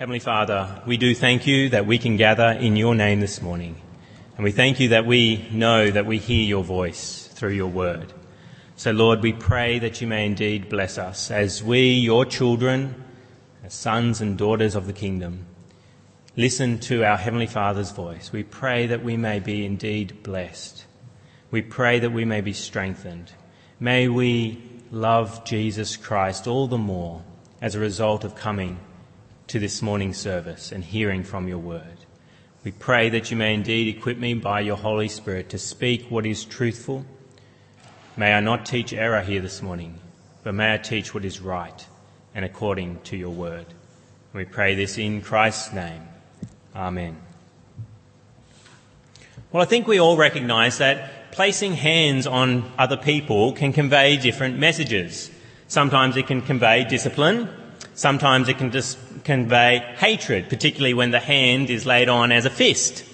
Heavenly Father, we do thank you that we can gather in your name this morning. And we thank you that we know that we hear your voice through your word. So, Lord, we pray that you may indeed bless us as we, your children, as sons and daughters of the kingdom, listen to our Heavenly Father's voice. We pray that we may be indeed blessed. We pray that we may be strengthened. May we love Jesus Christ all the more as a result of coming to this morning's service and hearing from your word. We pray that you may indeed equip me by your Holy Spirit to speak what is truthful. May I not teach error here this morning, but may I teach what is right and according to your word. We pray this in Christ's name. Amen. Well, I think we all recognise that placing hands on other people can convey different messages. Sometimes it can convey discipline. Sometimes it can just convey hatred, particularly when the hand is laid on as a fist.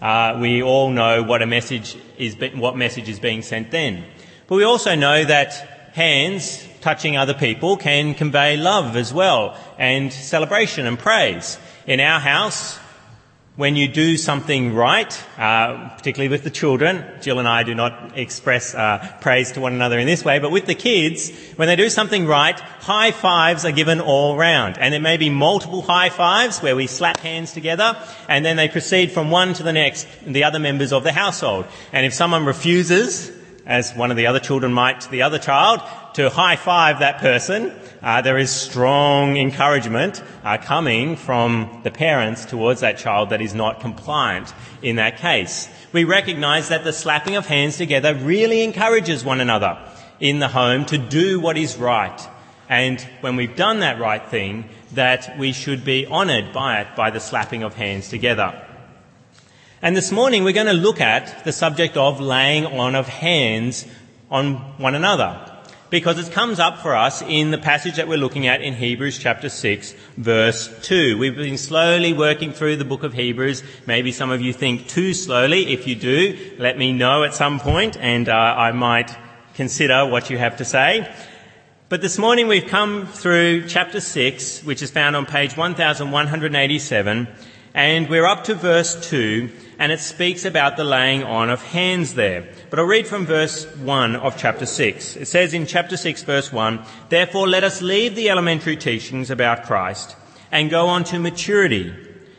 Uh, we all know what a message is, what message is being sent then. But we also know that hands touching other people can convey love as well and celebration and praise. In our house, when you do something right, uh, particularly with the children, Jill and I do not express uh, praise to one another in this way, but with the kids, when they do something right, high fives are given all round. And there may be multiple high fives where we slap hands together, and then they proceed from one to the next, the other members of the household. And if someone refuses, as one of the other children might to the other child, to high five that person, uh, there is strong encouragement uh, coming from the parents towards that child that is not compliant in that case. We recognise that the slapping of hands together really encourages one another in the home to do what is right. And when we've done that right thing, that we should be honoured by it, by the slapping of hands together. And this morning we're going to look at the subject of laying on of hands on one another because it comes up for us in the passage that we're looking at in Hebrews chapter 6 verse 2. We've been slowly working through the book of Hebrews. Maybe some of you think too slowly. If you do, let me know at some point and uh, I might consider what you have to say. But this morning we've come through chapter 6, which is found on page 1187, and we're up to verse 2, and it speaks about the laying on of hands there. But I'll read from verse 1 of chapter 6. It says in chapter 6 verse 1, Therefore let us leave the elementary teachings about Christ and go on to maturity,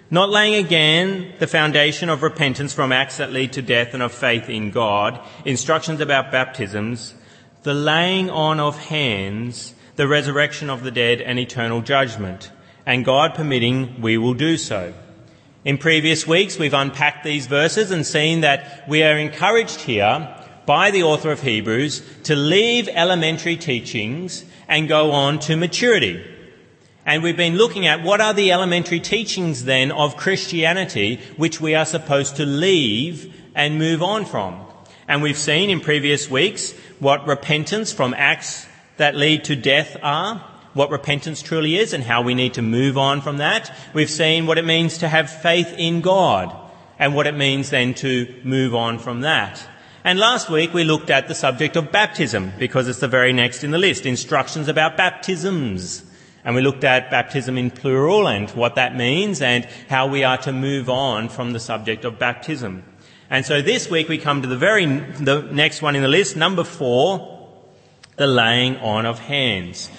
not laying again the foundation of repentance from acts that lead to death and of faith in God, instructions about baptisms, the laying on of hands, the resurrection of the dead and eternal judgment, and God permitting, we will do so. In previous weeks, we've unpacked these verses and seen that we are encouraged here by the author of Hebrews to leave elementary teachings and go on to maturity. And we've been looking at what are the elementary teachings then of Christianity which we are supposed to leave and move on from. And we've seen in previous weeks what repentance from acts that lead to death are, what repentance truly is and how we need to move on from that. We've seen what it means to have faith in God and what it means then to move on from that. And last week we looked at the subject of baptism because it's the very next in the list. Instructions about baptisms. And we looked at baptism in plural and what that means and how we are to move on from the subject of baptism. And so this week we come to the very, the next one in the list, number four, the laying on of hands.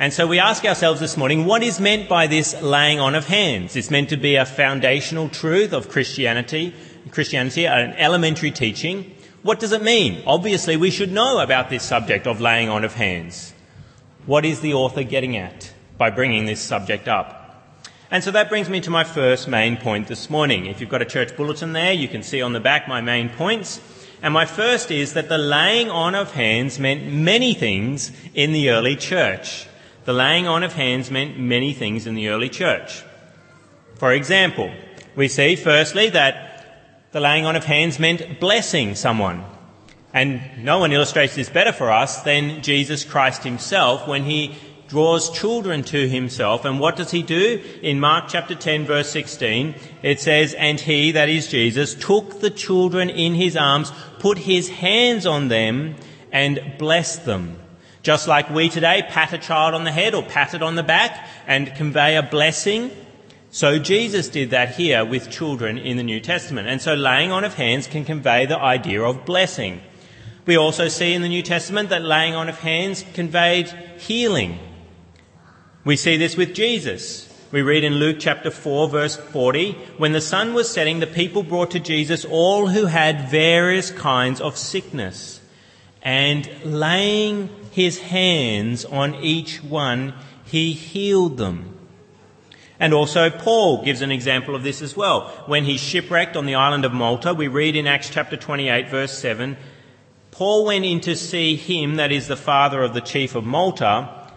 And so we ask ourselves this morning, what is meant by this laying on of hands? It's meant to be a foundational truth of Christianity, Christianity, an elementary teaching. What does it mean? Obviously, we should know about this subject of laying on of hands. What is the author getting at by bringing this subject up? And so that brings me to my first main point this morning. If you've got a church bulletin there, you can see on the back my main points. And my first is that the laying on of hands meant many things in the early church the laying on of hands meant many things in the early church. For example, we see firstly that the laying on of hands meant blessing someone. And no one illustrates this better for us than Jesus Christ himself when he draws children to himself. And what does he do? In Mark chapter 10 verse 16, it says, And he, that is Jesus, took the children in his arms, put his hands on them, and blessed them. Just like we today pat a child on the head or pat it on the back and convey a blessing, So Jesus did that here with children in the New Testament. And so laying on of hands can convey the idea of blessing. We also see in the New Testament that laying on of hands conveyed healing. We see this with Jesus. We read in Luke chapter 4 verse 40, when the sun was setting, the people brought to Jesus all who had various kinds of sickness. And laying his hands on each one, he healed them. And also Paul gives an example of this as well. When he's shipwrecked on the island of Malta, we read in Acts chapter 28 verse 7, Paul went in to see him, that is the father of the chief of Malta,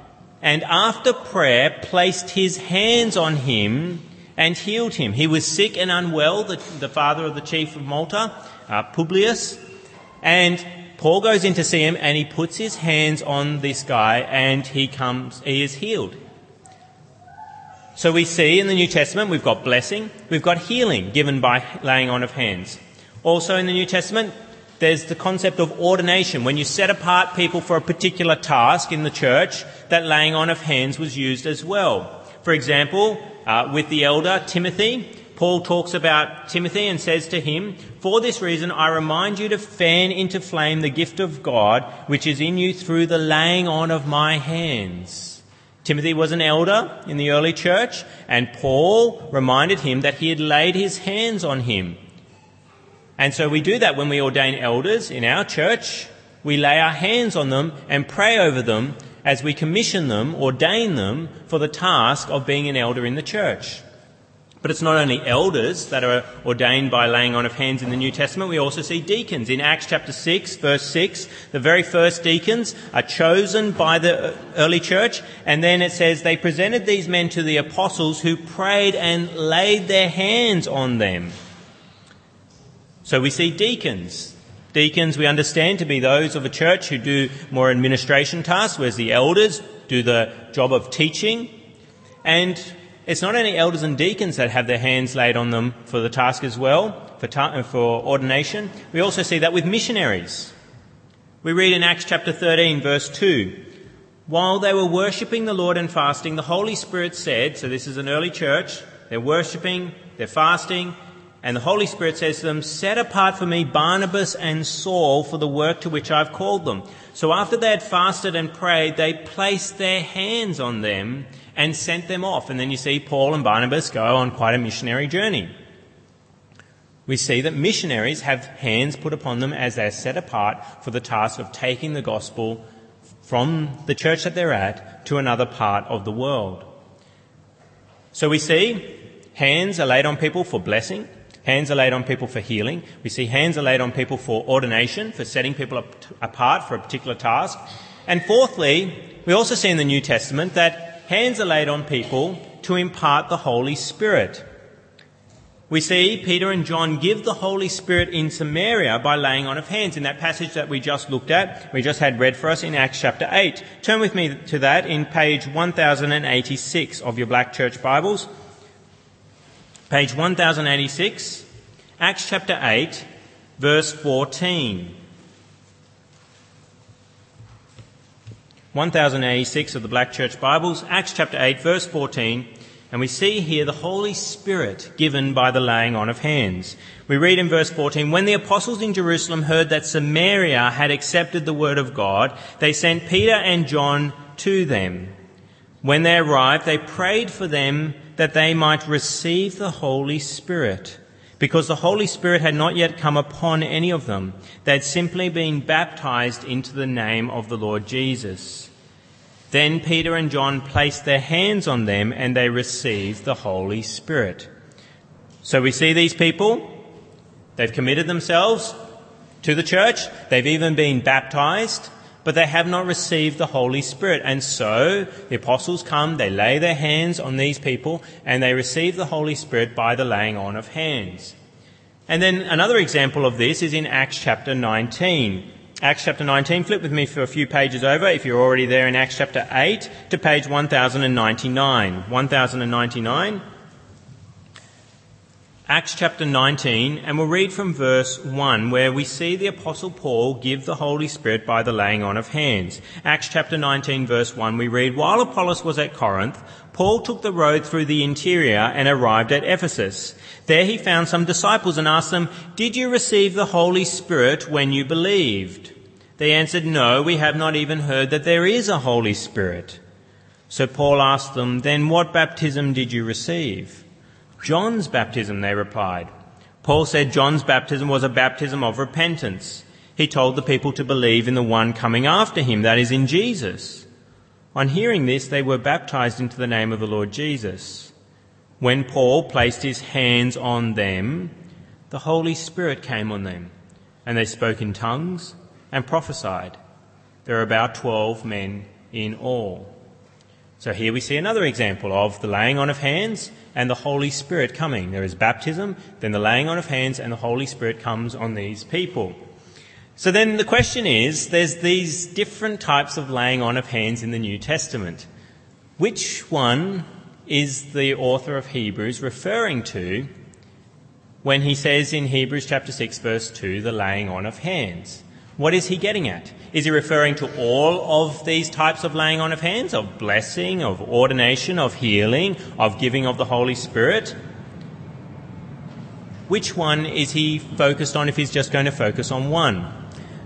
and after prayer placed his hands on him and healed him. He was sick and unwell, the, the father of the chief of Malta, uh, Publius, and Paul goes in to see him and he puts his hands on this guy and he comes, he is healed. So we see in the New Testament we've got blessing, we've got healing given by laying on of hands. Also in the New Testament, there's the concept of ordination. When you set apart people for a particular task in the church, that laying on of hands was used as well. For example, uh, with the elder Timothy, Paul talks about Timothy and says to him, For this reason I remind you to fan into flame the gift of God which is in you through the laying on of my hands. Timothy was an elder in the early church, and Paul reminded him that he had laid his hands on him and so we do that when we ordain elders in our church. We lay our hands on them and pray over them as we commission them, ordain them for the task of being an elder in the church. But it's not only elders that are ordained by laying on of hands in the New Testament. We also see deacons. In Acts chapter 6, verse 6, the very first deacons are chosen by the uh, early church. And then it says they presented these men to the apostles who prayed and laid their hands on them. So we see deacons. Deacons we understand to be those of a church who do more administration tasks, whereas the elders do the job of teaching. And it's not only elders and deacons that have their hands laid on them for the task as well, for, ta- uh, for ordination. We also see that with missionaries. We read in Acts chapter 13 verse 2, while they were worshipping the Lord and fasting, the Holy Spirit said, so this is an early church, they're worshipping, they're fasting, and the Holy Spirit says to them, Set apart for me Barnabas and Saul for the work to which I've called them. So after they had fasted and prayed, they placed their hands on them and sent them off. And then you see Paul and Barnabas go on quite a missionary journey. We see that missionaries have hands put upon them as they're set apart for the task of taking the gospel from the church that they're at to another part of the world. So we see hands are laid on people for blessing. Hands are laid on people for healing. We see hands are laid on people for ordination, for setting people apart for a particular task. And fourthly, we also see in the New Testament that hands are laid on people to impart the Holy Spirit. We see Peter and John give the Holy Spirit in Samaria by laying on of hands in that passage that we just looked at, we just had read for us in Acts chapter 8. Turn with me to that in page 1086 of your Black Church Bibles. Page 1086, Acts chapter 8, verse 14. 1086 of the Black Church Bibles, Acts chapter 8, verse 14. And we see here the Holy Spirit given by the laying on of hands. We read in verse 14, When the apostles in Jerusalem heard that Samaria had accepted the word of God, they sent Peter and John to them. When they arrived, they prayed for them that they might receive the Holy Spirit, because the Holy Spirit had not yet come upon any of them. They had simply been baptized into the name of the Lord Jesus. Then Peter and John placed their hands on them and they received the Holy Spirit. So we see these people, they've committed themselves to the church, they've even been baptized, but they have not received the Holy Spirit. And so the apostles come, they lay their hands on these people, and they receive the Holy Spirit by the laying on of hands. And then another example of this is in Acts chapter 19. Acts chapter 19, flip with me for a few pages over, if you're already there in Acts chapter 8, to page 1099. 1099. Acts chapter 19, and we'll read from verse 1, where we see the Apostle Paul give the Holy Spirit by the laying on of hands. Acts chapter 19, verse 1, we read, While Apollos was at Corinth, Paul took the road through the interior and arrived at Ephesus. There he found some disciples and asked them, Did you receive the Holy Spirit when you believed? They answered, No, we have not even heard that there is a Holy Spirit. So Paul asked them, Then what baptism did you receive? John's baptism, they replied. Paul said John's baptism was a baptism of repentance. He told the people to believe in the one coming after him, that is, in Jesus. On hearing this, they were baptized into the name of the Lord Jesus. When Paul placed his hands on them, the Holy Spirit came on them, and they spoke in tongues and prophesied. There are about twelve men in all. So here we see another example of the laying on of hands and the Holy Spirit coming. There is baptism, then the laying on of hands, and the Holy Spirit comes on these people. So then the question is there's these different types of laying on of hands in the New Testament. Which one is the author of Hebrews referring to when he says in Hebrews chapter 6 verse 2 the laying on of hands? What is he getting at? Is he referring to all of these types of laying on of hands, of blessing, of ordination, of healing, of giving of the Holy Spirit? Which one is he focused on if he's just going to focus on one?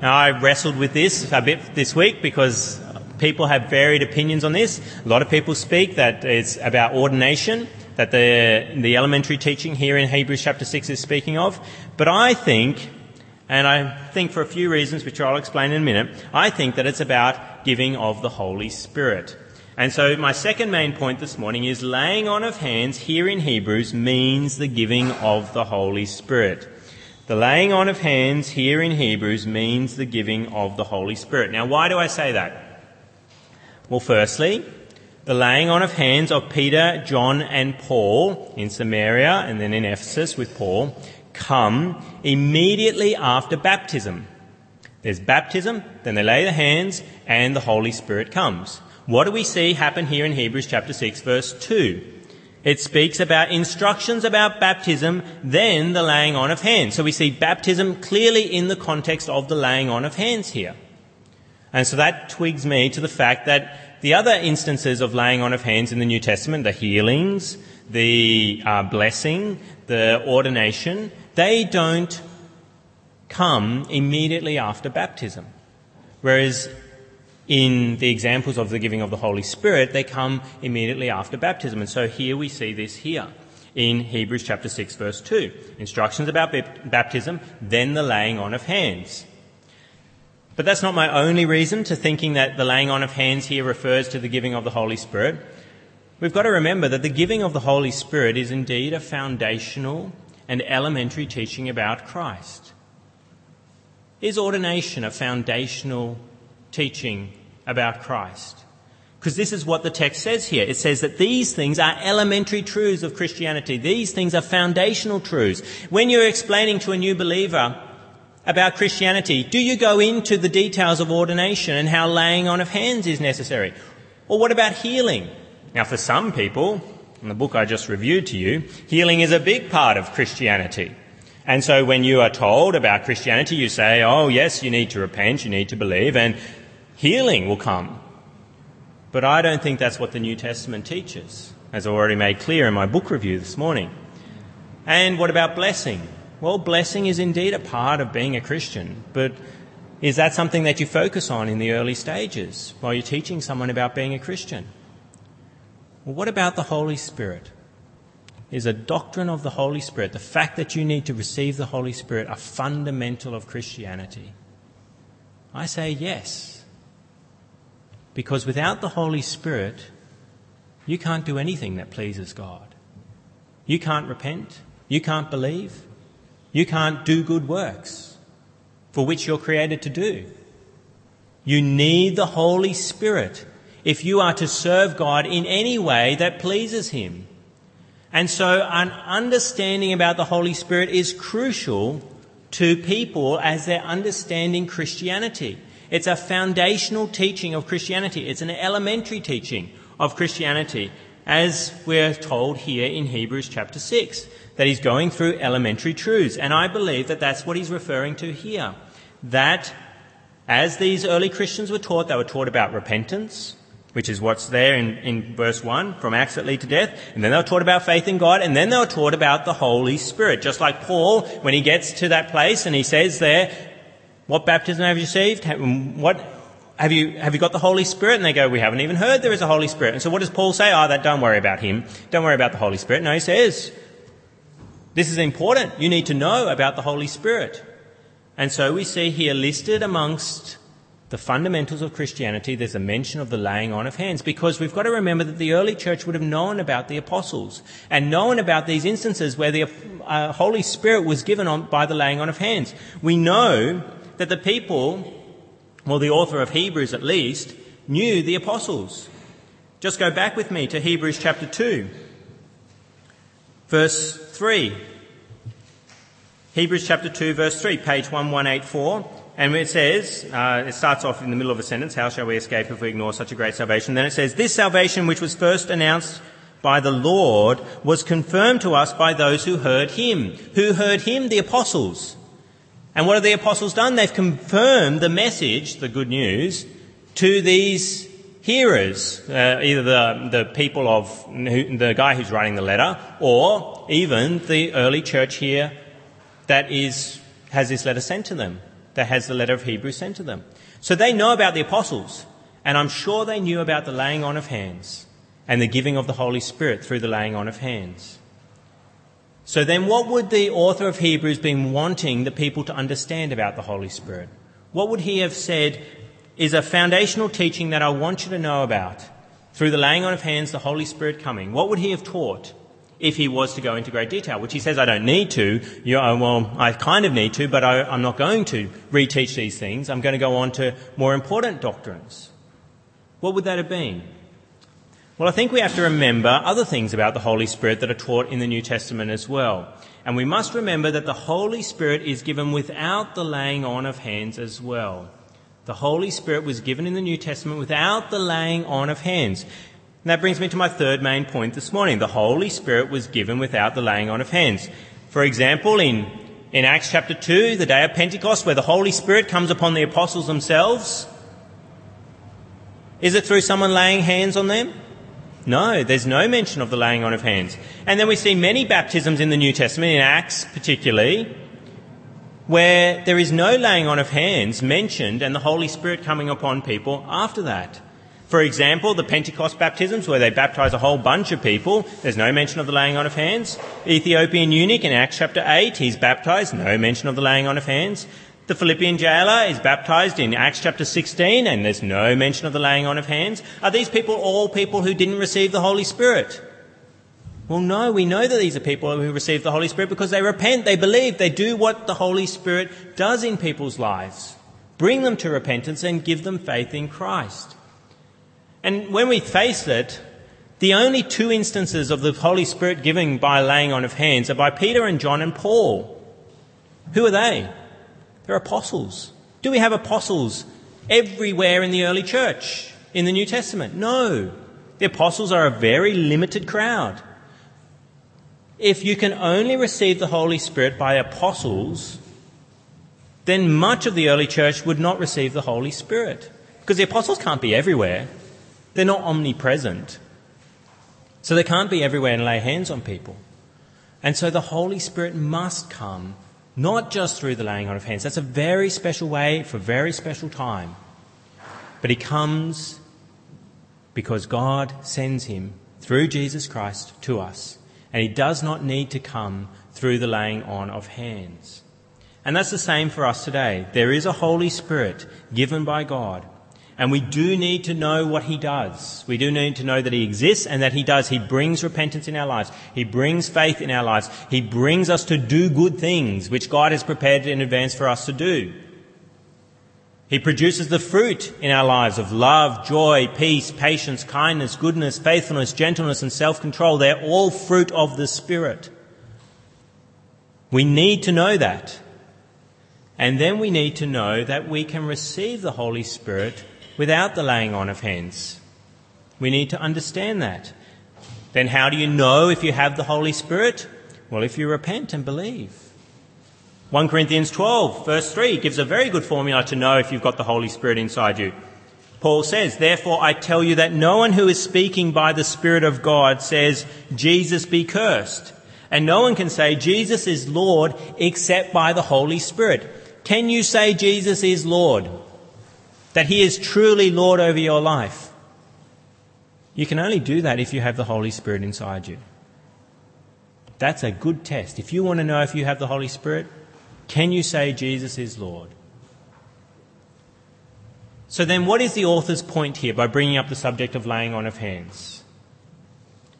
Now, I wrestled with this a bit this week because people have varied opinions on this. A lot of people speak that it's about ordination, that the, the elementary teaching here in Hebrews chapter 6 is speaking of. But I think and I think for a few reasons, which I'll explain in a minute, I think that it's about giving of the Holy Spirit. And so my second main point this morning is laying on of hands here in Hebrews means the giving of the Holy Spirit. The laying on of hands here in Hebrews means the giving of the Holy Spirit. Now why do I say that? Well, firstly, the laying on of hands of Peter, John and Paul in Samaria and then in Ephesus with Paul come immediately after baptism. There's baptism, then they lay the hands, and the Holy Spirit comes. What do we see happen here in Hebrews chapter 6 verse 2? It speaks about instructions about baptism, then the laying on of hands. So we see baptism clearly in the context of the laying on of hands here. And so that twigs me to the fact that the other instances of laying on of hands in the New Testament, the healings, the uh, blessing, the ordination, they don't come immediately after baptism. Whereas in the examples of the giving of the Holy Spirit, they come immediately after baptism. And so here we see this here in Hebrews chapter 6 verse 2. Instructions about baptism, then the laying on of hands. But that's not my only reason to thinking that the laying on of hands here refers to the giving of the Holy Spirit. We've got to remember that the giving of the Holy Spirit is indeed a foundational and elementary teaching about Christ. Is ordination a foundational teaching about Christ? Because this is what the text says here. It says that these things are elementary truths of Christianity. These things are foundational truths. When you're explaining to a new believer about Christianity, do you go into the details of ordination and how laying on of hands is necessary? Or what about healing? Now, for some people, in the book I just reviewed to you, healing is a big part of Christianity. And so when you are told about Christianity, you say, oh yes, you need to repent, you need to believe, and healing will come. But I don't think that's what the New Testament teaches, as I already made clear in my book review this morning. And what about blessing? Well, blessing is indeed a part of being a Christian, but is that something that you focus on in the early stages while you're teaching someone about being a Christian? Well, what about the Holy Spirit? Is a doctrine of the Holy Spirit, the fact that you need to receive the Holy Spirit, a fundamental of Christianity? I say yes. Because without the Holy Spirit, you can't do anything that pleases God. You can't repent. You can't believe. You can't do good works for which you're created to do. You need the Holy Spirit if you are to serve God in any way that pleases Him. And so an understanding about the Holy Spirit is crucial to people as they're understanding Christianity. It's a foundational teaching of Christianity. It's an elementary teaching of Christianity. as we're told here in Hebrews chapter 6, that he's going through elementary truths. And I believe that that's what he's referring to here. That as these early Christians were taught, they were taught about repentance, which is what's there in, in verse 1, from acts that lead to death. And then they were taught about faith in God, and then they were taught about the Holy Spirit. Just like Paul, when he gets to that place and he says there, what baptism have you received? Um, what, have you, have you got the Holy Spirit? And they go, we haven't even heard there is a Holy Spirit. And so what does Paul say? Oh, that, don't worry about him. Don't worry about the Holy Spirit. No, he says, this is important. You need to know about the Holy Spirit. And so we see here listed amongst the fundamentals of Christianity, there's a mention of the laying on of hands because we've got to remember that the early church would have known about the apostles and known about these instances where the uh, Holy Spirit was given on, by the laying on of hands. We know that the people, well, the author of Hebrews at least, knew the apostles. Just go back with me to Hebrews chapter 2, verse 3. Hebrews chapter 2, verse 3, page 1184. And it says, uh, it starts off in the middle of a sentence, how shall we escape if we ignore such a great salvation? Then it says, this salvation which was first announced by the Lord was confirmed to us by those who heard him. Who heard him? The apostles. And what have the apostles done? They've confirmed the message, the good news, to these hearers, uh, either the, the people of who, the guy who's writing the letter, or even the early church here that is, has this letter sent to them, that has the letter of Hebrews sent to them. So they know about the apostles, and I'm sure they knew about the laying on of hands and the giving of the Holy Spirit through the laying on of hands. So then what would the author of Hebrews been wanting the people to understand about the Holy Spirit? What would he have said is a foundational teaching that I want you to know about through the laying on of hands, the Holy Spirit coming? What would he have taught if he was to go into great detail? Which he says, I don't need to. You well, I kind of need to, but I, I'm not going to reteach these things. I'm going to go on to more important doctrines. What would that have been? Well, I think we have to remember other things about the Holy Spirit that are taught in the New Testament as well. And we must remember that the Holy Spirit is given without the laying on of hands as well. The Holy Spirit was given in the New Testament without the laying on of hands. And that brings me to my third main point this morning. The Holy Spirit was given without the laying on of hands. For example, in, in Acts chapter 2, the day of Pentecost, where the Holy Spirit comes upon the apostles themselves, is it through someone laying hands on them? No, there's no mention of the laying on of hands. And then we see many baptisms in the New Testament, in Acts particularly, where there is no laying on of hands mentioned and the Holy Spirit coming upon people after that. For example, the Pentecost baptisms, where they baptize a whole bunch of people, there's no mention of the laying on of hands. Ethiopian eunuch in Acts chapter 8, he's baptized, no mention of the laying on of hands. The Philippian jailer is baptized in Acts chapter 16 and there's no mention of the laying on of hands. Are these people all people who didn't receive the Holy Spirit? Well, no, we know that these are people who receive the Holy Spirit because they repent, they believe, they do what the Holy Spirit does in people's lives. Bring them to repentance and give them faith in Christ. And when we face it, the only two instances of the Holy Spirit giving by laying on of hands are by Peter and John and Paul. Who are they? They're apostles. Do we have apostles everywhere in the early church in the New Testament? No. The apostles are a very limited crowd. If you can only receive the Holy Spirit by apostles, then much of the early church would not receive the Holy Spirit. Because the apostles can't be everywhere. They're not omnipresent. So they can't be everywhere and lay hands on people. And so the Holy Spirit must come not just through the laying on of hands. That's a very special way for a very special time. But he comes because God sends him through Jesus Christ to us. And he does not need to come through the laying on of hands. And that's the same for us today. There is a Holy Spirit given by God and we do need to know what he does. We do need to know that he exists and that he does. He brings repentance in our lives. He brings faith in our lives. He brings us to do good things, which God has prepared in advance for us to do. He produces the fruit in our lives of love, joy, peace, patience, kindness, goodness, faithfulness, gentleness, and self-control. They're all fruit of the Spirit. We need to know that. And then we need to know that we can receive the Holy Spirit without the laying on of hands. We need to understand that. Then how do you know if you have the Holy Spirit? Well, if you repent and believe. 1 Corinthians 12, verse 3, gives a very good formula to know if you've got the Holy Spirit inside you. Paul says, Therefore I tell you that no one who is speaking by the Spirit of God says, Jesus be cursed. And no one can say, Jesus is Lord except by the Holy Spirit. Can you say Jesus is Lord? That He is truly Lord over your life? You can only do that if you have the Holy Spirit inside you. That's a good test. If you want to know if you have the Holy Spirit, can you say Jesus is Lord? So then, what is the author's point here by bringing up the subject of laying on of hands?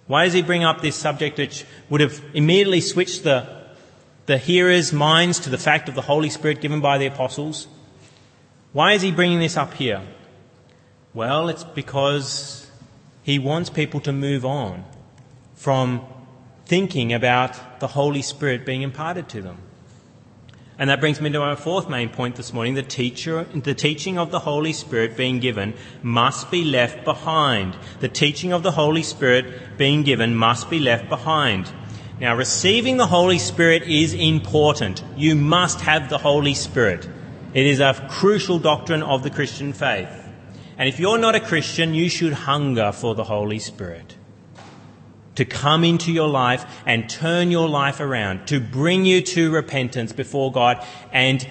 Why does he bring up this subject which would have immediately switched the, the hearers' minds to the fact of the Holy Spirit given by the apostles? Why is he bringing this up here? Well, it's because he wants people to move on from thinking about the Holy Spirit being imparted to them. And that brings me to our fourth main point this morning. The teacher, the teaching of the Holy Spirit being given must be left behind. The teaching of the Holy Spirit being given must be left behind. Now, receiving the Holy Spirit is important. You must have the Holy Spirit. It is a crucial doctrine of the Christian faith. And if you're not a Christian, you should hunger for the Holy Spirit to come into your life and turn your life around, to bring you to repentance before God and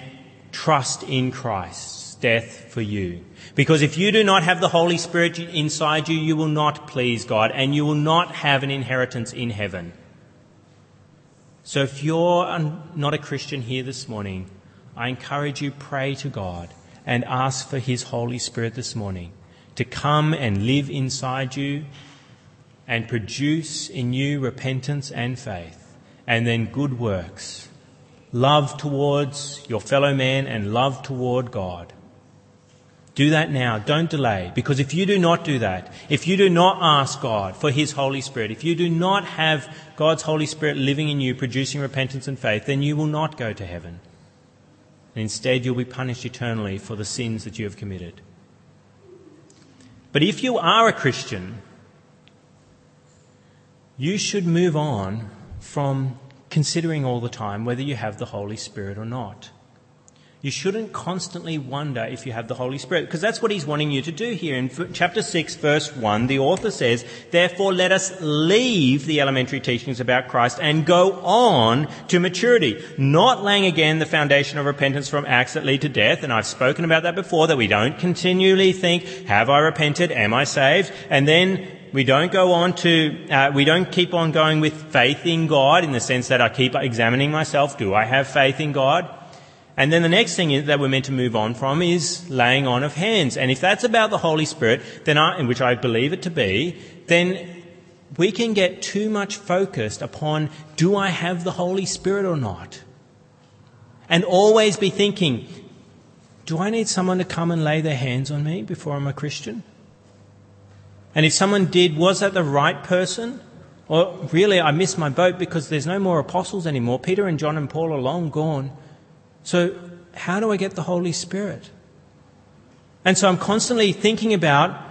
trust in Christ's death for you. Because if you do not have the Holy Spirit inside you, you will not please God and you will not have an inheritance in heaven. So if you're not a Christian here this morning, I encourage you pray to God and ask for His Holy Spirit this morning to come and live inside you and produce in you repentance and faith, and then good works, love towards your fellow man and love toward God. Do that now. Don't delay. Because if you do not do that, if you do not ask God for His Holy Spirit, if you do not have God's Holy Spirit living in you, producing repentance and faith, then you will not go to heaven. And instead, you'll be punished eternally for the sins that you have committed. But if you are a Christian, you should move on from considering all the time whether you have the Holy Spirit or not. You shouldn't constantly wonder if you have the Holy Spirit, because that's what he's wanting you to do here. In chapter 6, verse 1, the author says, Therefore let us leave the elementary teachings about Christ and go on to maturity, not laying again the foundation of repentance from acts that lead to death. And I've spoken about that before, that we don't continually think, Have I repented? Am I saved? And then we don't go on to, uh, we don't keep on going with faith in God in the sense that I keep examining myself. Do I have faith in God? And then the next thing that we're meant to move on from is laying on of hands. And if that's about the Holy Spirit, then I, which I believe it to be, then we can get too much focused upon do I have the Holy Spirit or not? And always be thinking, do I need someone to come and lay their hands on me before I'm a Christian? And if someone did, was that the right person? Or really, I missed my boat because there's no more apostles anymore. Peter and John and Paul are long gone. So, how do I get the Holy Spirit? And so I'm constantly thinking about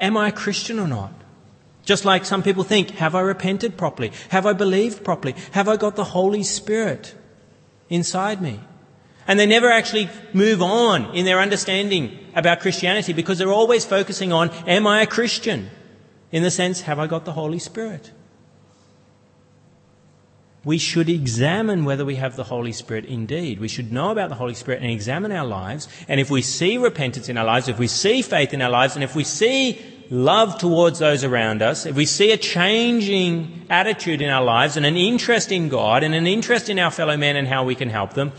am I a Christian or not? Just like some people think, have I repented properly? Have I believed properly? Have I got the Holy Spirit inside me? And they never actually move on in their understanding about Christianity because they're always focusing on, am I a Christian? In the sense, have I got the Holy Spirit? We should examine whether we have the Holy Spirit indeed. We should know about the Holy Spirit and examine our lives. And if we see repentance in our lives, if we see faith in our lives, and if we see love towards those around us, if we see a changing attitude in our lives and an interest in God and an interest in our fellow men and how we can help them,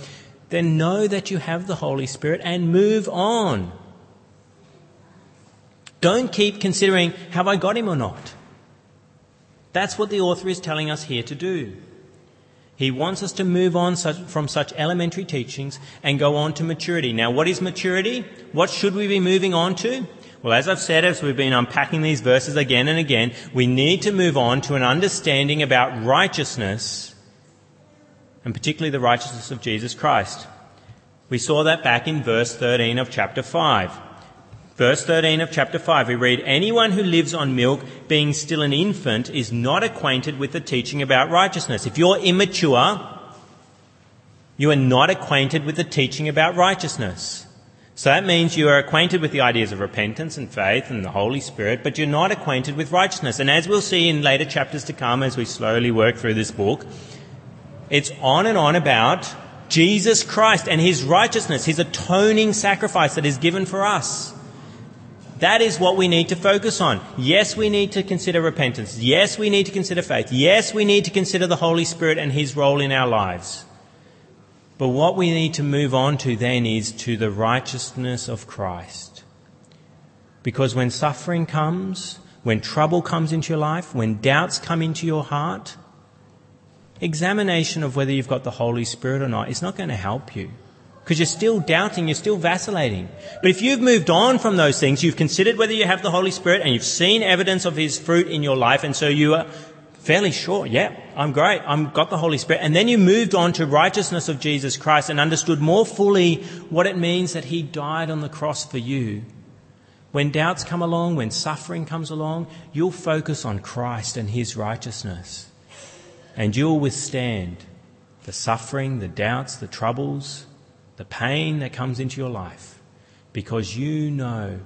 then know that you have the Holy Spirit and move on. Don't keep considering, have I got him or not? That's what the author is telling us here to do. He wants us to move on from such elementary teachings and go on to maturity. Now, what is maturity? What should we be moving on to? Well, as I've said, as we've been unpacking these verses again and again, we need to move on to an understanding about righteousness and particularly the righteousness of Jesus Christ. We saw that back in verse 13 of chapter 5. Verse 13 of chapter 5, we read, Anyone who lives on milk, being still an infant, is not acquainted with the teaching about righteousness. If you're immature, you are not acquainted with the teaching about righteousness. So that means you are acquainted with the ideas of repentance and faith and the Holy Spirit, but you're not acquainted with righteousness. And as we'll see in later chapters to come as we slowly work through this book, it's on and on about Jesus Christ and his righteousness, his atoning sacrifice that is given for us. That is what we need to focus on. Yes, we need to consider repentance. Yes, we need to consider faith. Yes, we need to consider the Holy Spirit and his role in our lives. But what we need to move on to then is to the righteousness of Christ. Because when suffering comes, when trouble comes into your life, when doubts come into your heart, examination of whether you've got the Holy Spirit or not is not going to help you. Because you're still doubting, you're still vacillating. But if you've moved on from those things, you've considered whether you have the Holy Spirit and you've seen evidence of His fruit in your life, and so you are fairly sure, yeah, I'm great, I've got the Holy Spirit. And then you moved on to righteousness of Jesus Christ and understood more fully what it means that He died on the cross for you. When doubts come along, when suffering comes along, you'll focus on Christ and His righteousness. And you'll withstand the suffering, the doubts, the troubles, the pain that comes into your life because you know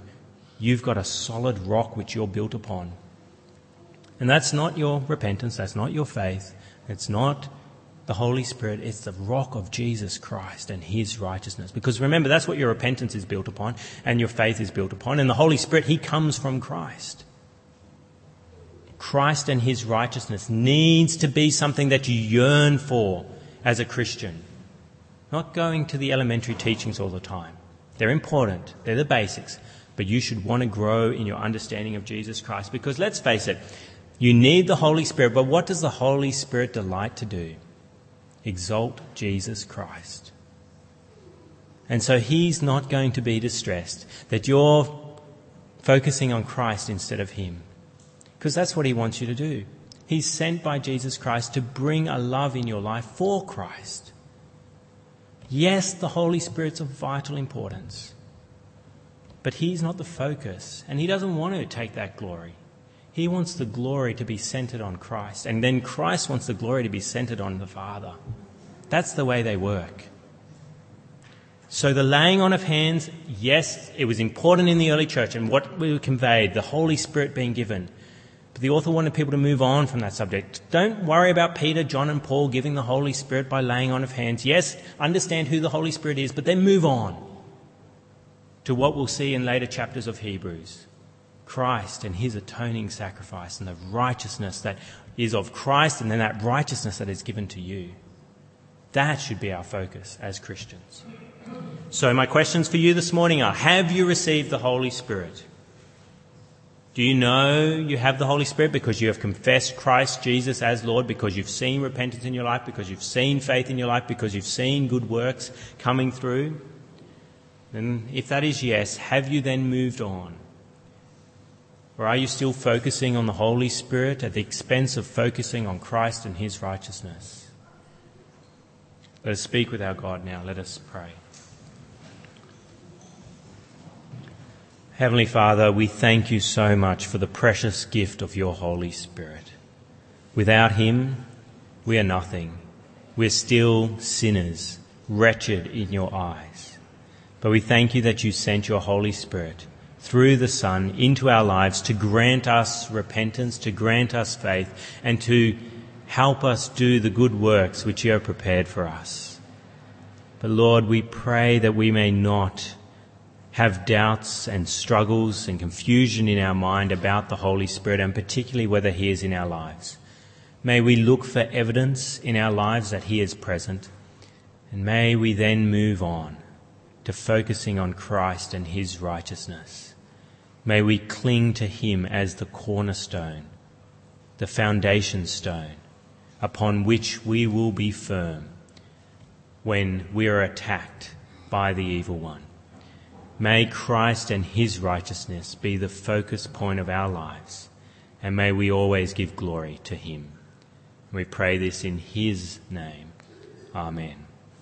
you've got a solid rock which you're built upon. And that's not your repentance, that's not your faith, it's not the Holy Spirit, it's the rock of Jesus Christ and His righteousness. Because remember, that's what your repentance is built upon and your faith is built upon. And the Holy Spirit, He comes from Christ. Christ and His righteousness needs to be something that you yearn for as a Christian. Not going to the elementary teachings all the time. They're important, they're the basics. But you should want to grow in your understanding of Jesus Christ because let's face it, you need the Holy Spirit, but what does the Holy Spirit delight to do? Exalt Jesus Christ. And so he's not going to be distressed that you're focusing on Christ instead of him. Because that's what he wants you to do. He's sent by Jesus Christ to bring a love in your life for Christ. Yes, the Holy Spirit's of vital importance. But he's not the focus, and he doesn't want to take that glory. He wants the glory to be centered on Christ, and then Christ wants the glory to be centered on the Father. That's the way they work. So the laying on of hands, yes, it was important in the early church and what we conveyed, the Holy Spirit being given. The author wanted people to move on from that subject. Don't worry about Peter, John, and Paul giving the Holy Spirit by laying on of hands. Yes, understand who the Holy Spirit is, but then move on to what we'll see in later chapters of Hebrews. Christ and his atoning sacrifice and the righteousness that is of Christ and then that righteousness that is given to you. That should be our focus as Christians. So, my questions for you this morning are Have you received the Holy Spirit? Do you know you have the Holy Spirit because you have confessed Christ Jesus as Lord, because you've seen repentance in your life, because you've seen faith in your life, because you've seen good works coming through? And if that is yes, have you then moved on? Or are you still focusing on the Holy Spirit at the expense of focusing on Christ and His righteousness? Let us speak with our God now. Let us pray. Heavenly Father, we thank you so much for the precious gift of your Holy Spirit. Without Him, we are nothing. We're still sinners, wretched in your eyes. But we thank you that you sent your Holy Spirit through the Son into our lives to grant us repentance, to grant us faith, and to help us do the good works which you have prepared for us. But Lord, we pray that we may not have doubts and struggles and confusion in our mind about the Holy Spirit and particularly whether He is in our lives. May we look for evidence in our lives that He is present and may we then move on to focusing on Christ and His righteousness. May we cling to him as the cornerstone, the foundation stone, upon which we will be firm when we are attacked by the evil one. May Christ and his righteousness be the focus point of our lives, and may we always give glory to him. We pray this in his name. Amen.